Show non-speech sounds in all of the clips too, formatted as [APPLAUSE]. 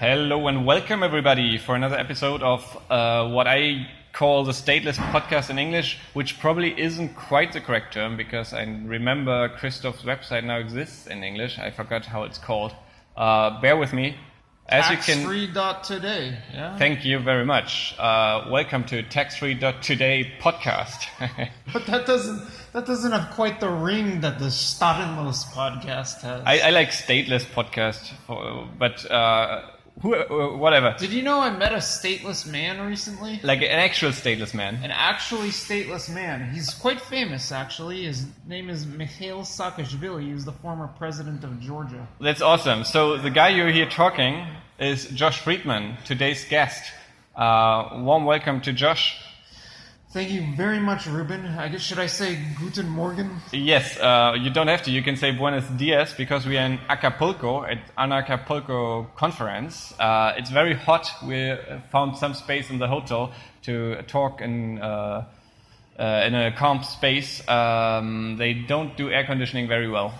Hello and welcome everybody for another episode of uh, what I call the stateless podcast in English, which probably isn't quite the correct term because I remember Christoph's website now exists in English. I forgot how it's called. Uh, bear with me. As you can, taxfree.today. Yeah. Thank you very much. Uh, welcome to taxfree.today podcast. [LAUGHS] but that doesn't that doesn't have quite the ring that the Stateless podcast has. I, I like stateless podcast, for, but uh, who, uh, whatever. Did you know I met a stateless man recently? Like an actual stateless man. An actually stateless man. He's quite famous, actually. His name is Mikhail Saakashvili. He's the former president of Georgia. That's awesome. So the guy you're here talking is Josh Friedman, today's guest. Uh, warm welcome to Josh. Thank you very much, Ruben. I guess should I say Guten Morgen? Yes, uh, you don't have to. You can say Buenos Dias because we are in Acapulco at an Anarchapulco conference. Uh, it's very hot. We found some space in the hotel to talk in uh, uh in a calm space. Um, they don't do air conditioning very well.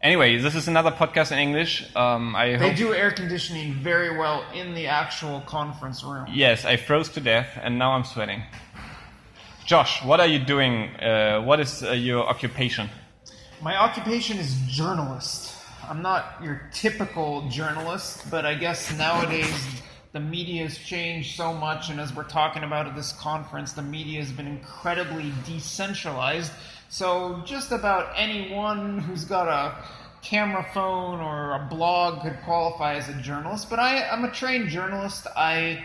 Anyway, this is another podcast in English. Um, I they do air conditioning very well in the actual conference room. Yes, I froze to death and now I'm sweating. Josh, what are you doing? Uh, what is uh, your occupation? My occupation is journalist. I'm not your typical journalist, but I guess nowadays the media has changed so much, and as we're talking about at this conference, the media has been incredibly decentralized. So just about anyone who's got a camera phone or a blog could qualify as a journalist. But I, I'm a trained journalist. I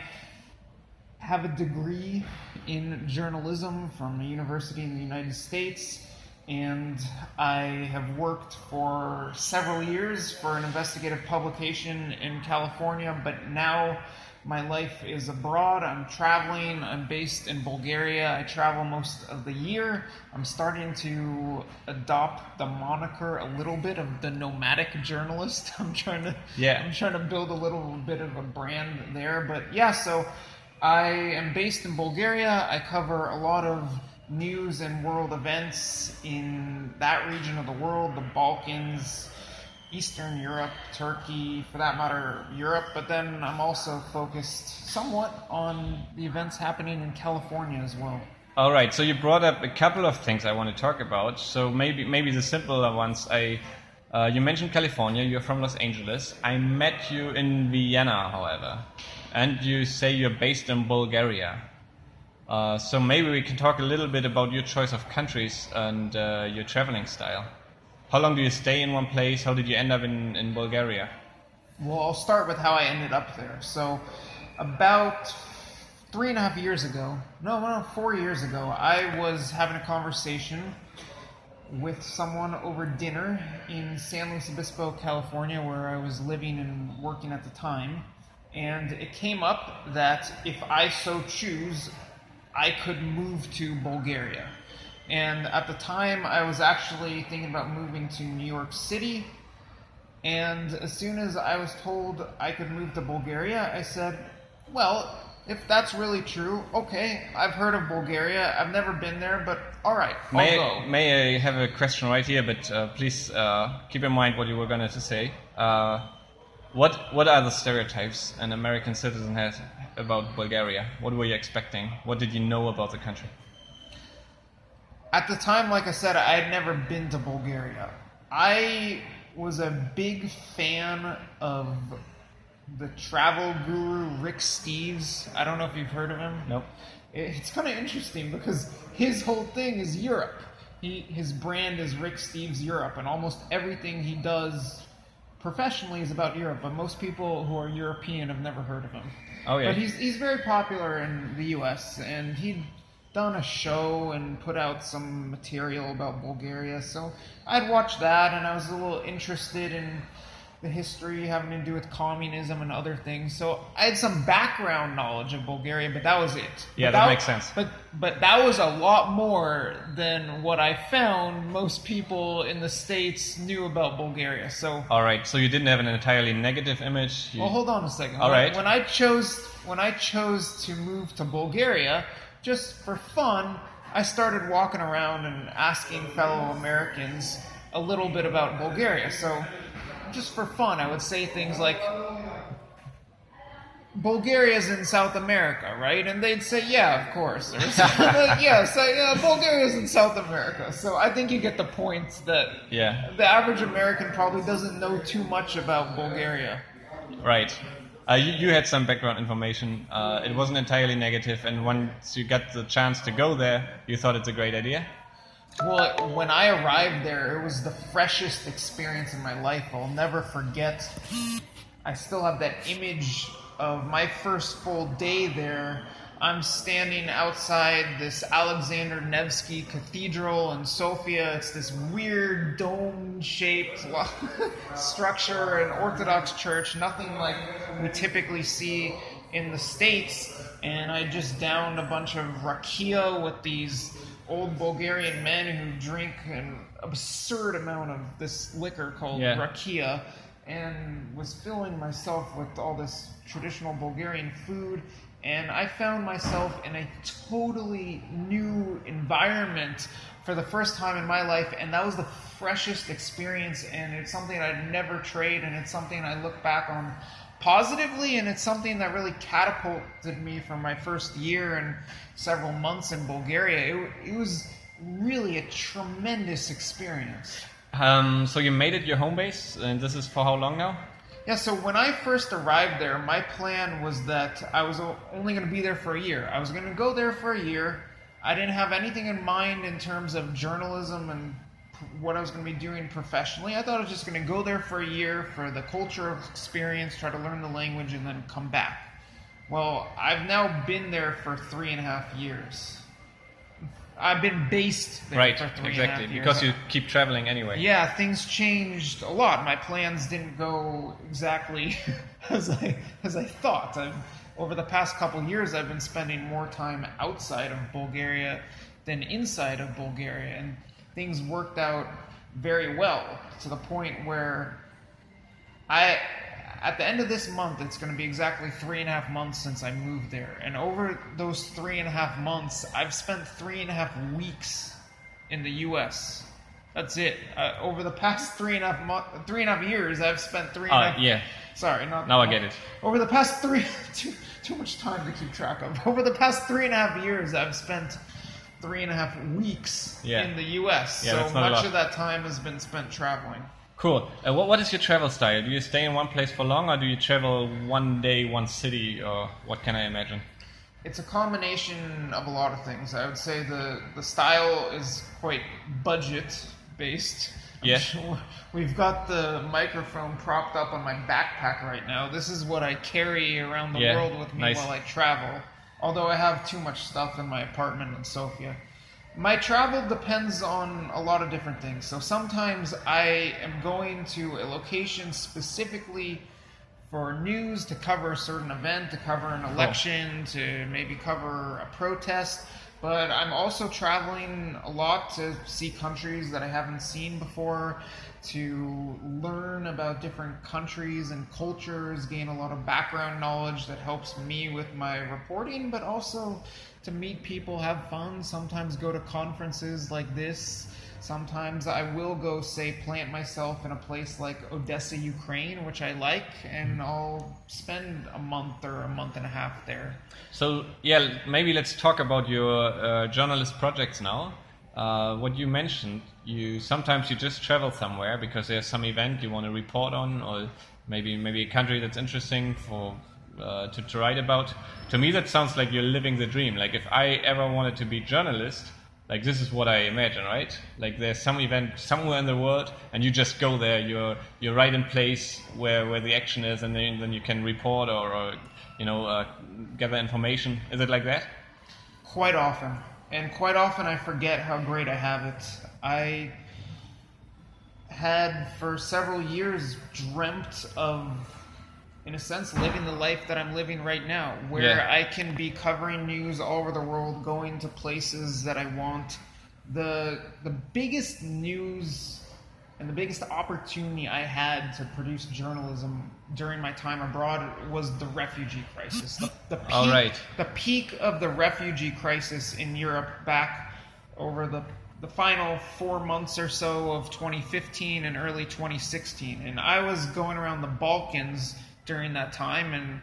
have a degree in journalism from a university in the United States, and I have worked for several years for an investigative publication in California, but now my life is abroad. I'm traveling. I'm based in Bulgaria. I travel most of the year. I'm starting to adopt the moniker a little bit of the nomadic journalist. [LAUGHS] I'm trying to yeah. I'm trying to build a little bit of a brand there. But yeah, so I am based in Bulgaria. I cover a lot of news and world events in that region of the world, the Balkans, Eastern Europe, Turkey, for that matter, Europe. But then I'm also focused somewhat on the events happening in California as well. All right. So you brought up a couple of things I want to talk about. So maybe maybe the simpler ones. I uh, you mentioned California. You're from Los Angeles. I met you in Vienna, however and you say you're based in Bulgaria. Uh, so maybe we can talk a little bit about your choice of countries and uh, your traveling style. How long do you stay in one place? How did you end up in, in Bulgaria? Well, I'll start with how I ended up there. So, about three and a half years ago, no, no, four years ago, I was having a conversation with someone over dinner in San Luis Obispo, California, where I was living and working at the time and it came up that if I so choose, I could move to Bulgaria. And at the time, I was actually thinking about moving to New York City. And as soon as I was told I could move to Bulgaria, I said, well, if that's really true, okay, I've heard of Bulgaria. I've never been there, but all right, I'll may, go. May I have a question right here, but uh, please uh, keep in mind what you were going to say. Uh, what what are the stereotypes an American citizen has about Bulgaria? What were you expecting? What did you know about the country? At the time, like I said, I had never been to Bulgaria. I was a big fan of the travel guru Rick Steves. I don't know if you've heard of him. Nope. It's kind of interesting because his whole thing is Europe. He, his brand is Rick Steves Europe, and almost everything he does professionally is about Europe, but most people who are European have never heard of him. Oh yeah. But he's he's very popular in the U.S. and he'd done a show and put out some material about Bulgaria, so I'd watched that and I was a little interested in the history having to do with communism and other things. So I had some background knowledge of Bulgaria, but that was it. Yeah, that, that, makes sense. But but that was a lot more than what I found most people in the states knew about Bulgaria. So all right, so you didn't have an entirely negative image. You... Well, hold on a second. All right. When I chose when I chose to move to Bulgaria, just for fun, I started walking around and asking fellow Americans a little bit about Bulgaria. So just for fun, I would say things like, Bulgaria's in South America, right? And they'd say, yeah, of course. [LAUGHS] Like, yeah, say, yeah, Bulgaria's in South America. So I think you get the point that Yeah. the average American probably doesn't know too much about Bulgaria. Right. Uh, you, you had some background information. Uh, it wasn't entirely negative, and once you got the chance to go there, you thought it's a great idea. Well, when I arrived there, it was the freshest experience in my life. I'll never forget. I still have that image of my first full day there. I'm standing outside this Alexander Nevsky Cathedral in Sofia. It's this weird dome shaped [LAUGHS] structure, an Orthodox church, nothing like we typically see in the States. And I just downed a bunch of rakia with these old Bulgarian men who drink an absurd amount of this liquor called Yeah. rakia and was filling myself with all this traditional Bulgarian food. And I found myself in a totally new environment for the first time in my life, and that was the freshest experience. And it's something I'd never trade, and it's something I look back on positively, and it's something that really catapulted me for my first year and several months in Bulgaria. It, it was really a tremendous experience. Um, so you made it your home base, and this is for how long now? Yeah, so when I first arrived there, my plan was that I was only going to be there for a year. I was going to go there for a year. I didn't have anything in mind in terms of journalism and what I was going to be doing professionally. I thought I was just going to go there for a year for the cultural experience, try to learn the language, and then come back. Well, I've now been there for three and a half years. I've been based there Right, for three and a exactly. half years. Because you keep traveling anyway. Yeah, things changed a lot. My plans didn't go exactly [LAUGHS] as I as I thought. I've, over the past couple years, I've been spending more time outside of Bulgaria than inside of Bulgaria, and things worked out very well to the point where I, at the end of this month, it's going to be exactly three and a half months since I moved there. And over those three and a half months, I've spent three and a half weeks in the U.S. That's it. Uh, over the past three and a half mo- three and a half years, I've spent three and Uh, half. yeah. Sorry, not Now I get it. Over the past three, [LAUGHS] too, too much time to keep track of. Over the past three and a half years, I've spent three and a half weeks Yeah. in the U.S. Yeah, so that's not a much of that time has been spent traveling. Cool. Uh, what, what is your travel style? Do you stay in one place for long, or do you travel one day, one city, or what can I imagine? It's a combination of a lot of things. I would say the the style is quite budget based. Yeah. sure [LAUGHS] We've got the microphone propped up on my backpack right now. This is what I carry around the Yeah, world with me nice. while I travel. Although I have too much stuff in my apartment in Sofia. My travel depends on a lot of different things. So sometimes I am going to a location specifically for news to cover a certain event, to cover an oh. election, to maybe cover a protest. But I'm also traveling a lot to see countries that I haven't seen before, to learn about different countries and cultures, gain a lot of background knowledge that helps me with my reporting, but also to meet people, have fun, sometimes go to conferences like this. Sometimes I will go, say, plant myself in a place like Odessa, Ukraine, which I like, and I'll spend a month or a month and a half there. So yeah, maybe let's talk about your uh, journalist projects now. Uh, what you mentioned, you sometimes you just travel somewhere because there's some event you want to report on, or maybe maybe a country that's interesting for uh, to, to write about. To me, that sounds like you're living the dream. Like if I ever wanted to be journalist, like this is what I imagine, right? Like there's some event somewhere in the world, and you just go there. You're you're right in place where, where the action is, and then then you can report or, or you know uh, gather information. Is it like that? Quite often. And quite often I forget how great I have it. I had for several years dreamt of, in a sense, living the life that I'm living right now, where Yeah. I can be covering news all over the world, going to places that I want. The the biggest news and the biggest opportunity I had to produce journalism during my time abroad was the refugee crisis. The, the peak, All right. the peak of the refugee crisis in Europe back over the the final four months or so of 2015 and early 2016. And I was going around the Balkans during that time, and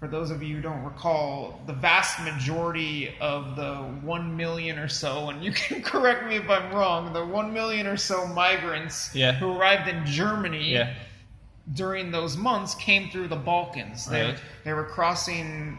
for those of you who don't recall, the vast majority of the 1 million or so, and you can [LAUGHS] correct me if I'm wrong, the 1 million or so migrants Yeah. who arrived in Germany Yeah. during those months came through the Balkans. They, Right. they were crossing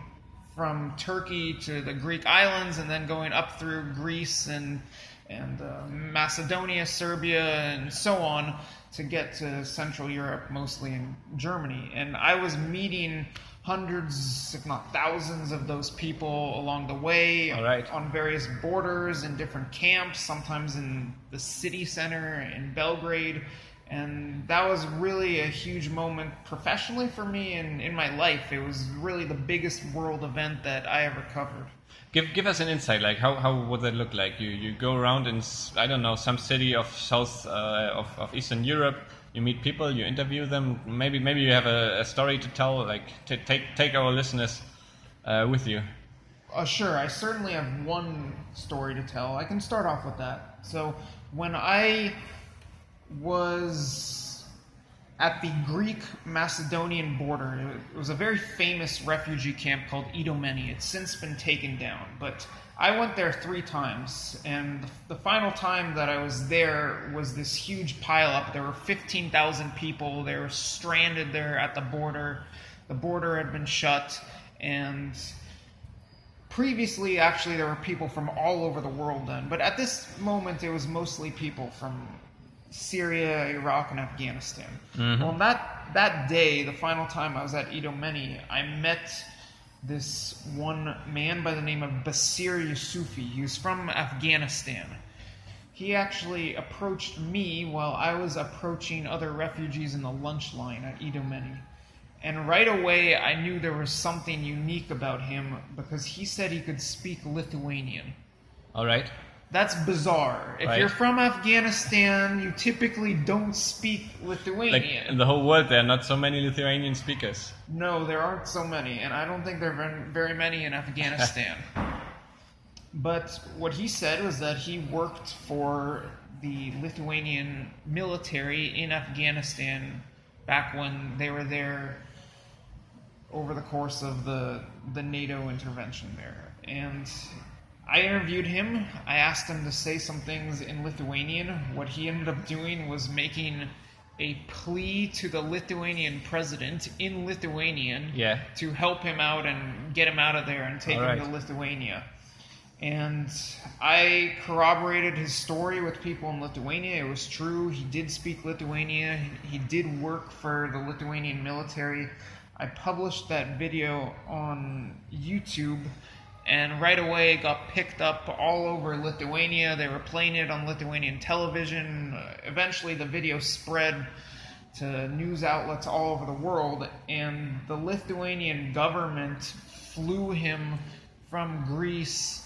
from Turkey to the Greek islands and then going up through Greece and and uh, Macedonia, Serbia, and so on to get to Central Europe, mostly in Germany. And I was meeting hundreds, if not thousands, of those people along the way right. on various borders in different camps, sometimes in the city center in Belgrade. And that was really a huge moment professionally for me and in my life. It was really the biggest world event that I ever covered. Give give us an insight. Like how, how would that look like? You you go around in I don't know some city of south uh, of, of Eastern Europe. You meet people. You interview them. Maybe maybe you have a, a story to tell. Like t- take take our listeners uh, with you. Uh, sure, I certainly have one story to tell. I can start off with that. So, when I was at the Greek Macedonian border, it was a very famous refugee camp called Idomeni. It's since been taken down, but I went there three times, and the, final time that I was there was this huge pileup. There were 15,000 people. They were stranded there at the border. The border had been shut, and previously actually there were people from all over the world then but at this moment it was mostly people from syria iraq and afghanistan mm-hmm. well that that day the final time i was at idomeni i met this one man by the name of basir yusufi he was from afghanistan he actually approached me while I was approaching other refugees in the lunch line at Idomeni. And right away, I knew there was something unique about him because he said he could speak Lithuanian. All right. That's bizarre. If Right. you're from Afghanistan, you typically don't speak Like Lithuanian. in the whole world, there are not so many Lithuanian speakers. No, there aren't so many, and I don't think there are very many in Afghanistan. [LAUGHS] but what he said was that he worked for the Lithuanian military in Afghanistan back when they were there over the course of the the NATO intervention there. And I interviewed him. I asked him to say some things in Lithuanian. What he ended up doing was making a plea to the Lithuanian president in Lithuanian Yeah. to help him out and get him out of there and take him to Lithuania. And I corroborated his story with people in Lithuania. It was true. He did speak Lithuania. He did work for the Lithuanian military. I published that video on YouTube, and right away it got picked up all over Lithuania. They were playing it on Lithuanian television. Uh, eventually, the video spread to news outlets all over the world, and the Lithuanian government flew him from Greece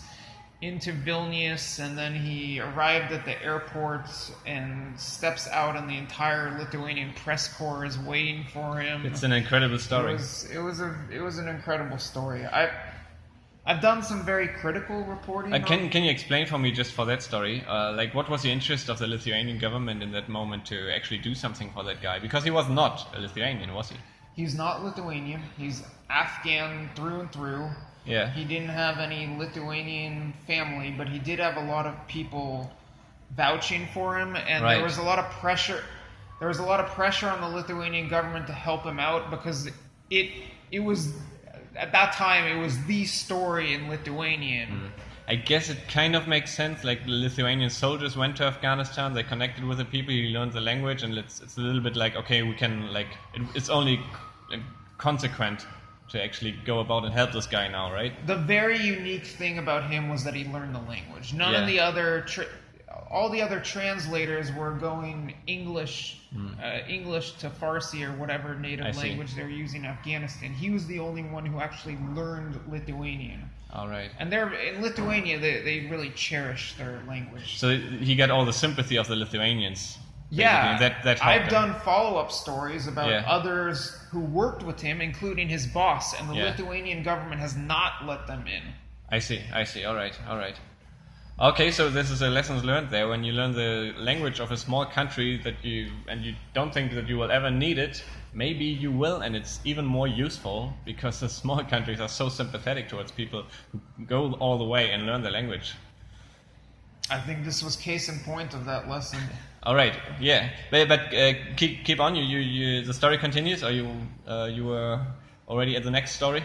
into Vilnius, and then he arrived at the airport and steps out, and the entire Lithuanian press corps is waiting for him. It's an incredible It story. was it was a it was an incredible story. I I've done some very critical reporting. Uh, can can you explain for me just for that story, uh, like what was the interest of the Lithuanian government in that moment to actually do something for that guy? Because he was not a Lithuanian, was he? He's not Lithuanian. He's Afghan through and through. Yeah. He didn't have any Lithuanian family, but he did have a lot of people vouching for him, and Right. there was a lot of pressure. There was a lot of pressure on the Lithuanian government to help him out because it it was at that time it was the story in Lithuanian. Hmm. I guess it kind of makes sense. Like the Lithuanian soldiers went to Afghanistan, they connected with the people, he learned the language, and it's, it's a little bit like okay, we can like it, it's only consequent to actually go about and help this guy now, right? The very unique thing about him was that he learned the language. None Yeah. of the other, tra- all the other translators were going English, uh, English to Farsi or whatever native. I see. language they're using in Afghanistan. He was the only one who actually learned Lithuanian. All right. And they're in Lithuania, they, they really cherish their language. So he got all the sympathy of the Lithuanians. Yeah, that that I've him. done follow-up stories about Yeah. others who worked with him, including his boss, and the Yeah. Lithuanian government has not let them in. I see. I see. All right. All right. Okay, so this is a lessons learned there. When you learn the language of a small country that you and you don't think that you will ever need it, maybe you will, and it's even more useful because the small [LAUGHS] countries are so sympathetic towards people who go all the way and learn the language. I think this was case in point of that lesson. All right, yeah, but, but uh, keep keep on. You, you you the story continues, or you uh, you were already at the next story.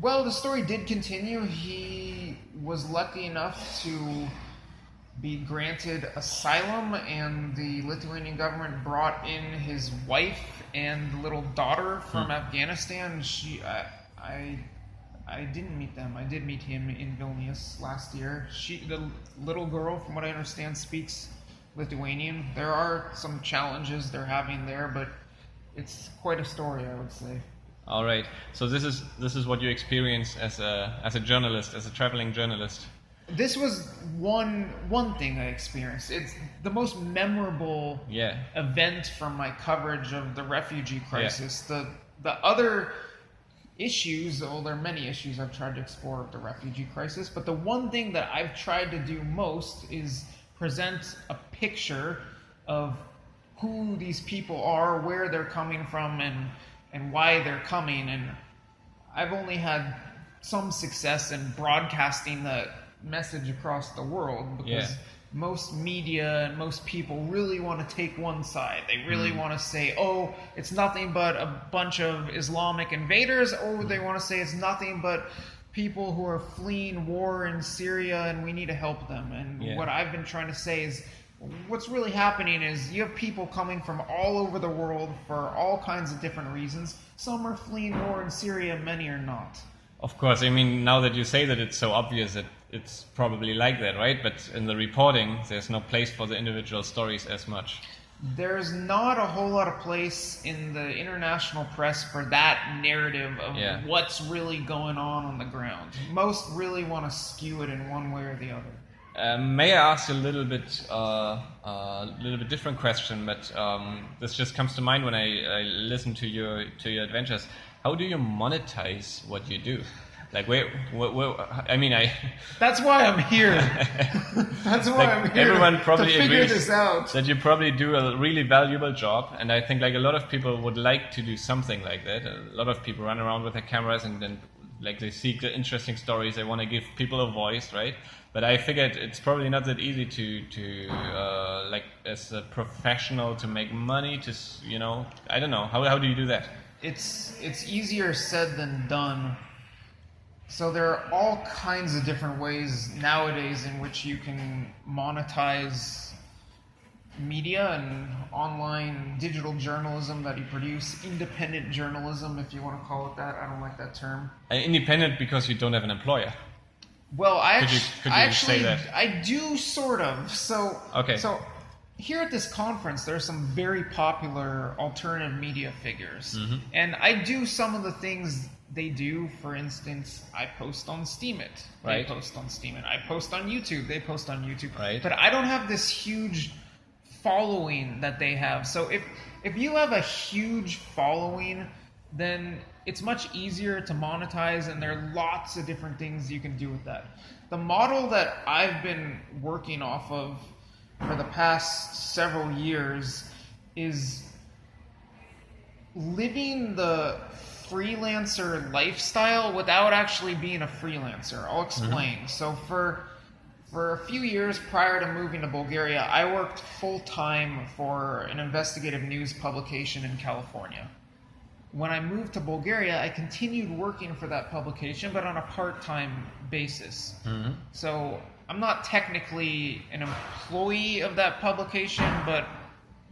Well, the story did continue. He was lucky enough to be granted asylum, and the Lithuanian government brought in his wife and little daughter from hmm. Afghanistan. She, I, I, I didn't meet them. I did meet him in Vilnius last year. She, the little girl, from what I understand, speaks Lithuanian. There are some challenges they're having there, but it's quite a story, I would say. All right. So this is this is what you experience as a as a journalist, as a traveling journalist. This was one one thing I experienced. It's the most memorable Yeah. event from my coverage of the refugee crisis. The the other issues, well, there are many issues I've tried to explore of the refugee crisis, but the one thing that I've tried to do most is present a picture of who these people are, where they're coming from, and and why they're coming. And I've only had some success in broadcasting the message across the world because Yeah. most media and most people really want to take one side. They really mm-hmm. want to say, "Oh, it's nothing but a bunch of Islamic invaders," or mm-hmm. they want to say it's nothing but people who are fleeing war in Syria and we need to help them. And Yeah. what I've been trying to say is what's really happening is you have people coming from all over the world for all kinds of different reasons. Some are fleeing war in Syria, many are not. Of course, I mean, now that you say that, it's so obvious that it's probably like that, right? But in the reporting, there's no place for the individual stories as much. There's not a whole lot of place in the international press for that narrative of Yeah. what's really going on on the ground. Most really want to skew it in one way or the other. Um, may I ask a little bit, uh, uh, little bit different question, but um, this just comes to mind when I, I listen to your to your adventures. How do you monetize what you do? Like, where, where, where I mean, I [LAUGHS] That's why I'm here. [LAUGHS] That's why Like, I'm here. everyone probably to figure agrees this out. that you probably do a really valuable job, and I think like a lot of people would like to do something like that. A lot of people run around with their cameras and then like they seek the interesting stories. They want to give people a voice, right? But I figured it's probably not that easy to to uh, like as a professional to make money. To you know, I don't know how how do you do that? it's it's easier said than done. So there are all kinds of different ways nowadays in which you can monetize media and online digital journalism that you produce, independent journalism, if you want to call it that. I don't like that term. Uh, independent because you don't have an employer. Well, I Could you- could I actually say that? I do sort of. So Okay. So here at this conference, there are some very popular alternative media figures, Mm-hmm. and I do some of the things they do. For instance, I post on Steemit. They Right. post on Steemit. I post on YouTube. They post on YouTube. Right. But I don't have this huge following that they have. So if if you have a huge following, then it's much easier to monetize and there are lots of different things you can do with that. The model that I've been working off of for the past several years is living the freelancer lifestyle without actually being a freelancer. I'll mm-hmm. explain. So for for a few years prior to moving to Bulgaria, I worked full time for an investigative news publication in California. When I moved to Bulgaria, I continued working for that publication, but on a part time basis. Mm-hmm. So I'm not technically an employee of that publication, but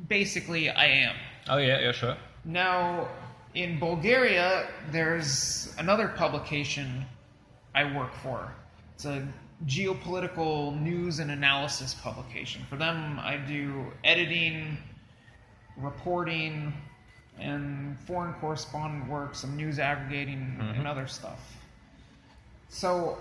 basically I am. Oh yeah, yeah, sure. Now, in Bulgaria, there's another publication I work for. It's a geopolitical news and analysis publication. For them, I do editing, reporting, and foreign correspondent work, some news aggregating, and other stuff. So,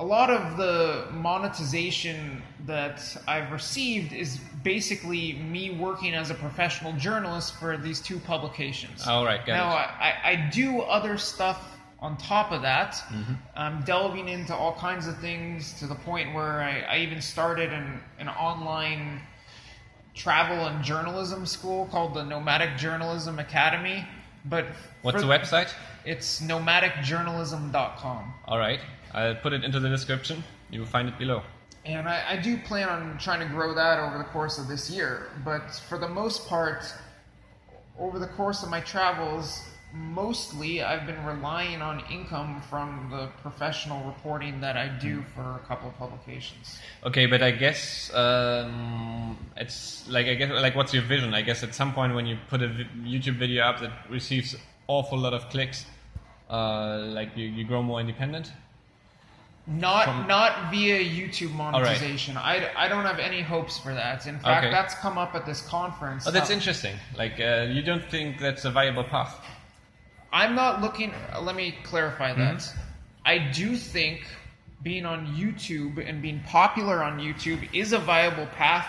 a lot of the monetization that I've received is basically me working as a professional journalist for these two publications. All right, got now. I, I do other stuff on top of that. Mm-hmm. I'm delving into all kinds of things to the point where I, I even started an, an online travel and journalism school called the Nomadic Journalism Academy. But What's the website? It's nomadicjournalism.com. All right, I'll put it into the description. You will find it below. And I, I do plan on trying to grow that over the course of this year. But for the most part, over the course of my travels, mostly I've been relying on income from the professional reporting that I do for a couple of publications. Okay, but I guess um, it's like I guess like what's your vision? I guess at some point when you put a YouTube video up that receives awful lot of clicks, uh, like you, you grow more independent. Not From- not via YouTube right. monetization. I, I don't have any hopes for that. In fact, Okay. that's come up at this conference. Oh, that's Uh, interesting. Like uh, you don't think that's a viable path? I'm not looking. Let me clarify that. Mm-hmm. I do think being on YouTube and being popular on YouTube is a viable path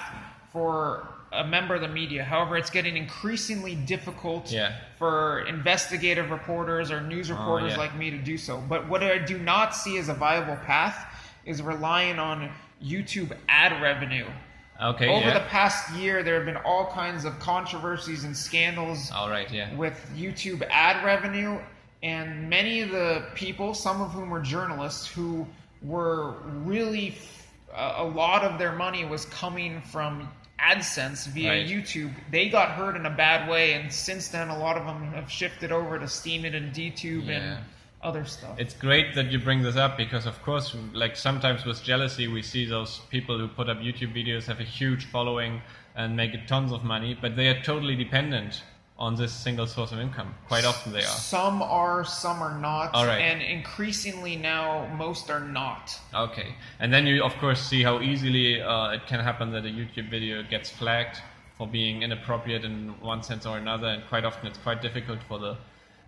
for a member of the media. However, it's getting increasingly difficult Yeah. for investigative reporters or news reporters yeah. like me to do so. But what I do not see as a viable path is relying on YouTube ad revenue. Okay. Over yeah. the past year, there have been all kinds of controversies and scandals All right. Yeah. with YouTube ad revenue, and many of the people, some of whom were journalists, who were really a a lot of their money was coming from AdSense via Right. YouTube. They got hurt in a bad way, and since then, a lot of them have shifted over to Steemit and DTube Yeah. and other stuff. It's great that you bring this up because, of course, like sometimes with jealousy, we see those people who put up YouTube videos have a huge following and make tons of money, but they are totally dependent on this single source of income. Quite often they are. Some are, some are not, All right. and increasingly now, most are not. Okay, and then you of course see how easily uh, it can happen that a YouTube video gets flagged for being inappropriate in one sense or another, and quite often it's quite difficult for the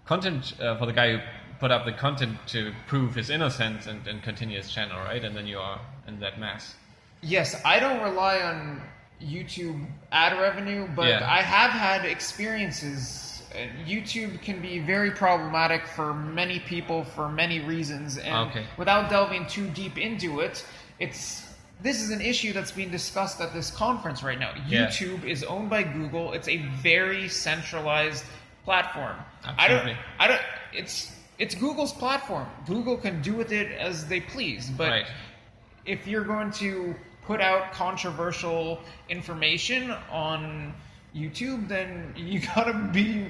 content uh, for the guy who put up the content to prove his innocence and, and continue his channel, right? And then you are in that mess. Yes, I don't rely on YouTube ad revenue, but Yeah. I have had experiences. Uh, YouTube can be very problematic for many people for many reasons, and Okay. without delving too deep into it, it's this is an issue that's being discussed at this conference right now. Yeah. YouTube is owned by Google. It's a very centralized platform. Absolutely. I don't. I don't. It's it's Google's platform. Google can do with it as they please, but right. if you're going to put out controversial information on YouTube, then you [LAUGHS] gotta be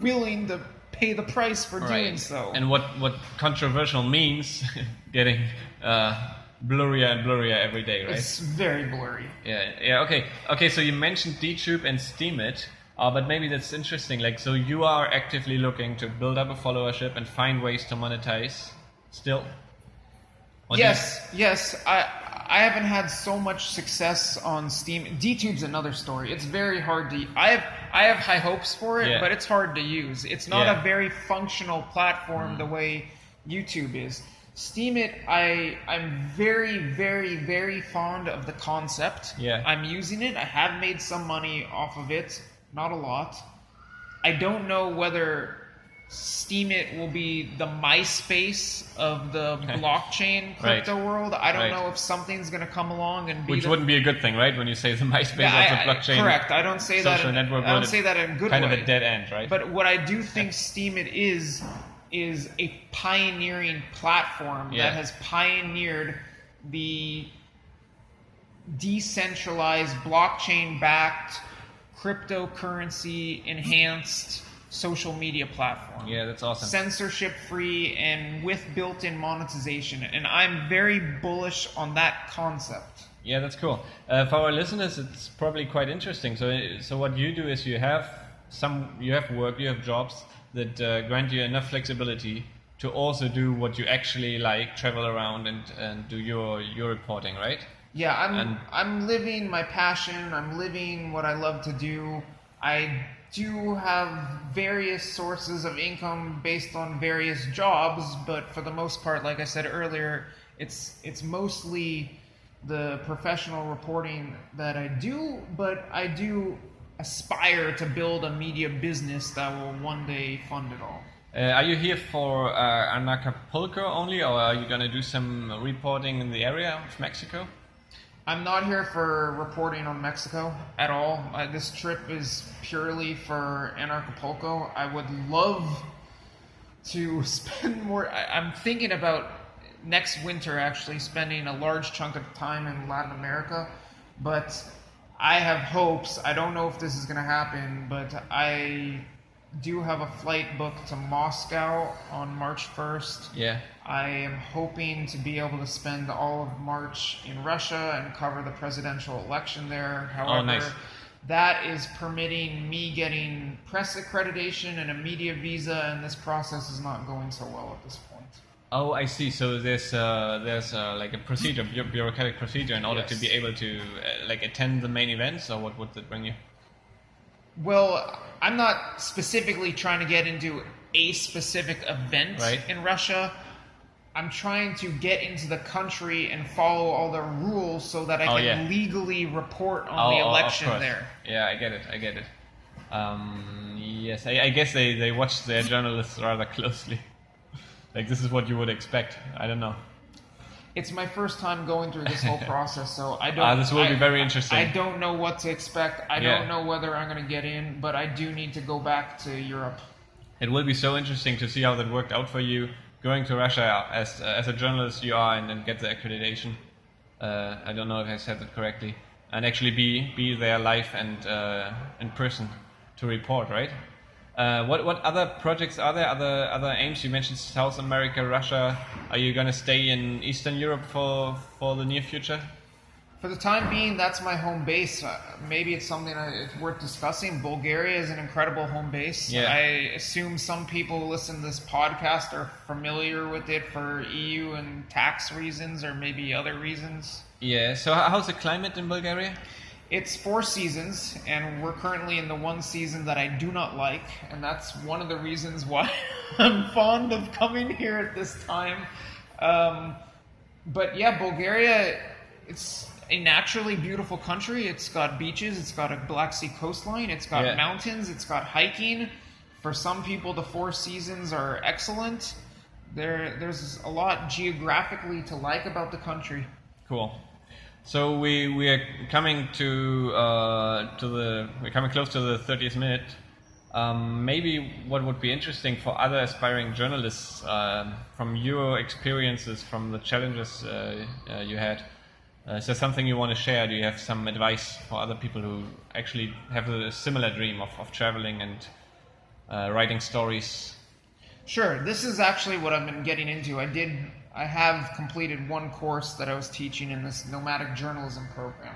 willing to pay the price for doing Right. so. And what what controversial means [LAUGHS] getting uh, blurrier and blurrier every day, right? it's very blurry. Yeah, yeah, okay. Okay, so you mentioned DTube and Steemit, uh, but maybe that's interesting. Like, so you are actively looking to build up a followership and find ways to monetize still? Or do you- yes, yes. I I haven't had so much success on Steam. DTube's another story. It's very hard to. I have I have high hopes for it, Yeah. but it's hard to use. It's not Yeah. Mm. a very functional platform the way YouTube is. Steemit. I I'm very very very fond of the concept. Yeah. I'm using it. I have made some money off of it, not a lot. I don't know whether Steemit will be the MySpace of the [LAUGHS] blockchain Right. crypto world. I don't Right. know if something's going to come along and be Which the, wouldn't be a good thing, right? When you say the [LAUGHS] MySpace Yeah, of the blockchain. correct. I don't say that. In, network I don't say that in good kind way. of a dead end, right? But what I do think Steemit is is a pioneering platform Yeah. that has pioneered the decentralized blockchain backed cryptocurrency enhanced social media platform. yeah, that's awesome. Censorship free and with built in monetization. And I'm very bullish on that concept. Yeah, that's cool. Uh, for our listeners, it's probably quite interesting. So, so what you do is you have some, you have work, you have jobs that uh, grant you enough flexibility to also do what you actually like, travel around and, and do your your reporting, right? Yeah, I'm And- I'm living my passion. I'm living what I love to do. I do have various sources of income based on various jobs, but for the most part, like I said earlier, it's it's mostly the professional reporting that I do, but I do aspire to build a media business that will one day fund it all. Uh, are you here for uh, Anarchapulco only, or are you going to do some reporting in the area of Mexico? I'm not here for reporting on Mexico at all. Uh, this trip is purely for Anarchapulco. I would love to [LAUGHS] spend more. I, I'm thinking about next winter actually spending a large chunk of time in Latin America, but I have hopes. I don't know if this is going to happen, but I do have a flight booked to Moscow on March 1st. Yeah. I am hoping to be able to spend all of March in Russia and cover the presidential election there. However, nice. that is permitting me getting press accreditation and a media visa, and this process is not going so well at this point. Oh, I see. So there's uh, there's uh, like a procedure, bureaucratic procedure, in order to be able to uh, like attend the main events, or what would that bring you? Well, I'm not specifically trying to get into a specific event Right. in Russia. I'm trying to get into the country and follow all the rules so that I Oh, can yeah. legally report on Oh, the oh, election course. there. Yeah, I get it. I get it. Um, yes, I, I guess they, they watch their journalists rather closely. [LAUGHS] like this is what you would expect. I don't know. It's my first time going through this [LAUGHS] whole process, so I don't. Ah, this will I- be very interesting. I don't know what to expect. I Yeah. don't know whether I'm going to get in, but I do need to go back to Europe. It will be so interesting to see how that worked out for you going to Russia as as a journalist you are and then get the accreditation. Uh, I don't know if I said that correctly. And actually be be there live and uh, in person to report, right? Uh, what what other projects are there? Other other aims? You mentioned South America, Russia. Are you going to stay in Eastern Europe for for the near future? For the time being, that's my home base. Uh, maybe it's something I, it's worth discussing. Bulgaria is an incredible home base. Yeah. I assume some people who listen to this podcast are familiar with it for EU and tax reasons or maybe other reasons. Yeah. So how's the climate in Bulgaria? It's four seasons, and we're currently in the one season that I do not like, and that's one of the reasons why [LAUGHS] I'm fond of coming here at this time. Um, but yeah, Bulgaria, it's a naturally beautiful country. It's got beaches, it's got a Black Sea coastline, it's got Yeah. mountains, it's got hiking. For some people, the four seasons are excellent. There, there's a lot geographically to like about the country. Cool. So we we are coming to uh, to the we're coming close to the 30th minute. Um, maybe what would be interesting for other aspiring journalists um from your experiences, from the challenges uh, uh, you had. Uh, is there something you want to share? Do you have some advice for other people who actually have a similar dream of, of traveling and uh, writing stories? Sure. This is actually what I've been getting into. I did. I have completed one course that I was teaching in this nomadic journalism program,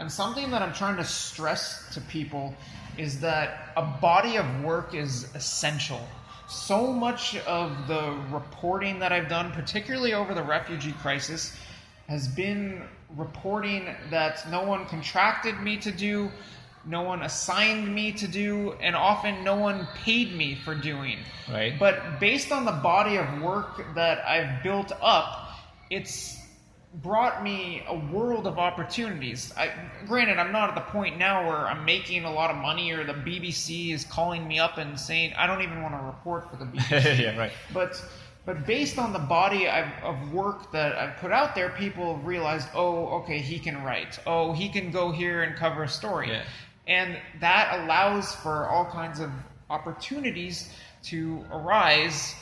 and something that I'm trying to stress to people is that a body of work is essential. So much of the reporting that I've done, particularly over the refugee crisis, has been reporting that no one contracted me to do, no one assigned me to do, and often no one paid me for doing. Right. But based on the body of work that I've built up, it's brought me a world of opportunities. I, granted, I'm not at the point now where I'm making a lot of money or the BBC is calling me up and saying, I don't even want to report for the BBC. [LAUGHS] yeah, right. But but based on the body I've, of work that I've put out there, people have realized, oh, okay, he can write. Oh, he can go here and cover a story. Yeah. And that allows for all kinds of opportunities to arise,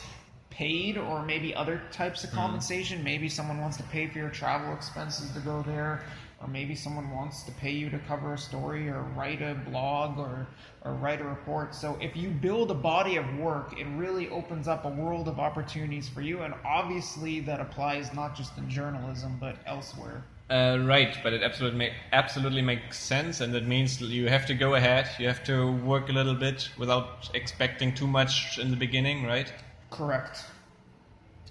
paid or maybe other types of Mm-hmm. compensation. Maybe someone wants to pay for your travel expenses to go there, or maybe someone wants to pay you to cover a story or write a blog or, or write a report. So if you build a body of work, it really opens up a world of opportunities for you. And obviously, that applies not just in journalism, but elsewhere. Uh, right, but it absolutely make, absolutely makes sense, and that means you have to go ahead. You have to work a little bit without expecting too much in the beginning, right? Correct.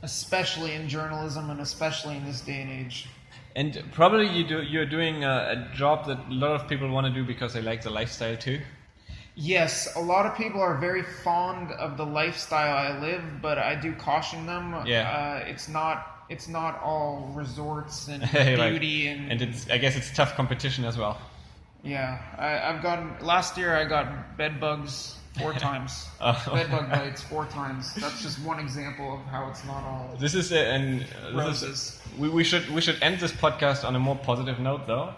Especially in journalism and especially in this day and age. And probably you do you're doing a, a job that a lot of people want to do because they like the lifestyle too. Yes, a lot of people are very fond of the lifestyle I live, but I do caution them. Yeah. Uh, it's not it's not all resorts and [LAUGHS] Right. beauty and, and it's I guess it's tough competition as well. yeah. I, I've gotten last year I got bed bugs Four [LAUGHS] times. Oh. Bedbug bites four times. That's just one example of how it's not all. This is a, and Roses. is we, we should we should end this podcast on a more positive note though.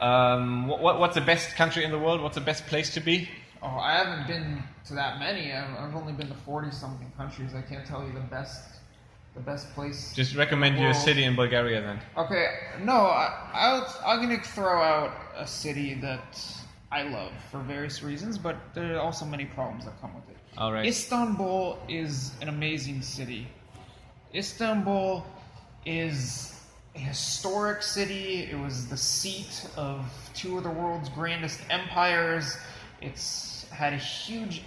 Um, what, what's the best country in the world? What's the best place to be? Oh, I haven't been to that many. I've, I've only been to forty something countries. I can't tell you the best, the best place. Just recommend you a city in Bulgaria then. Okay, no, I, I'll, I'm gonna throw out a city that I love for various reasons, but there are also many problems that come with it. All right. Istanbul is an amazing city. Istanbul is a historic city. It was the seat of two of the world's grandest empires. It's had a huge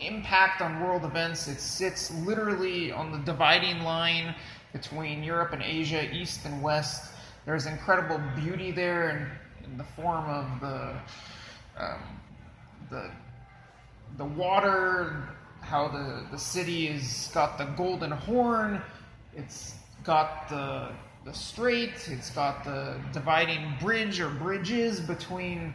impact on world events. It sits literally on the dividing line between Europe and Asia, east and west. There's incredible beauty there in, in the form of the um, the the water, how the, the city has got the golden horn, it's got the the strait, it's got the dividing bridge or bridges between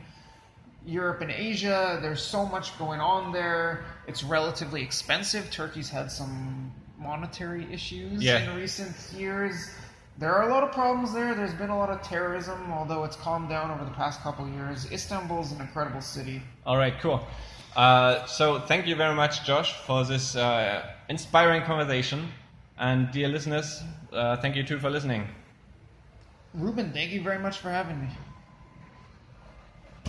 Europe and Asia. There's so much going on there. It's relatively expensive. Turkey's had some monetary issues Yeah. in recent years. There are a lot of problems there. There's been a lot of terrorism, although it's calmed down over the past couple of years. Istanbul's an incredible city. All right, cool. Uh, so thank you very much, Josh, for this uh, inspiring conversation. And dear listeners, uh, thank you too for listening. Ruben, thank you very much for having me.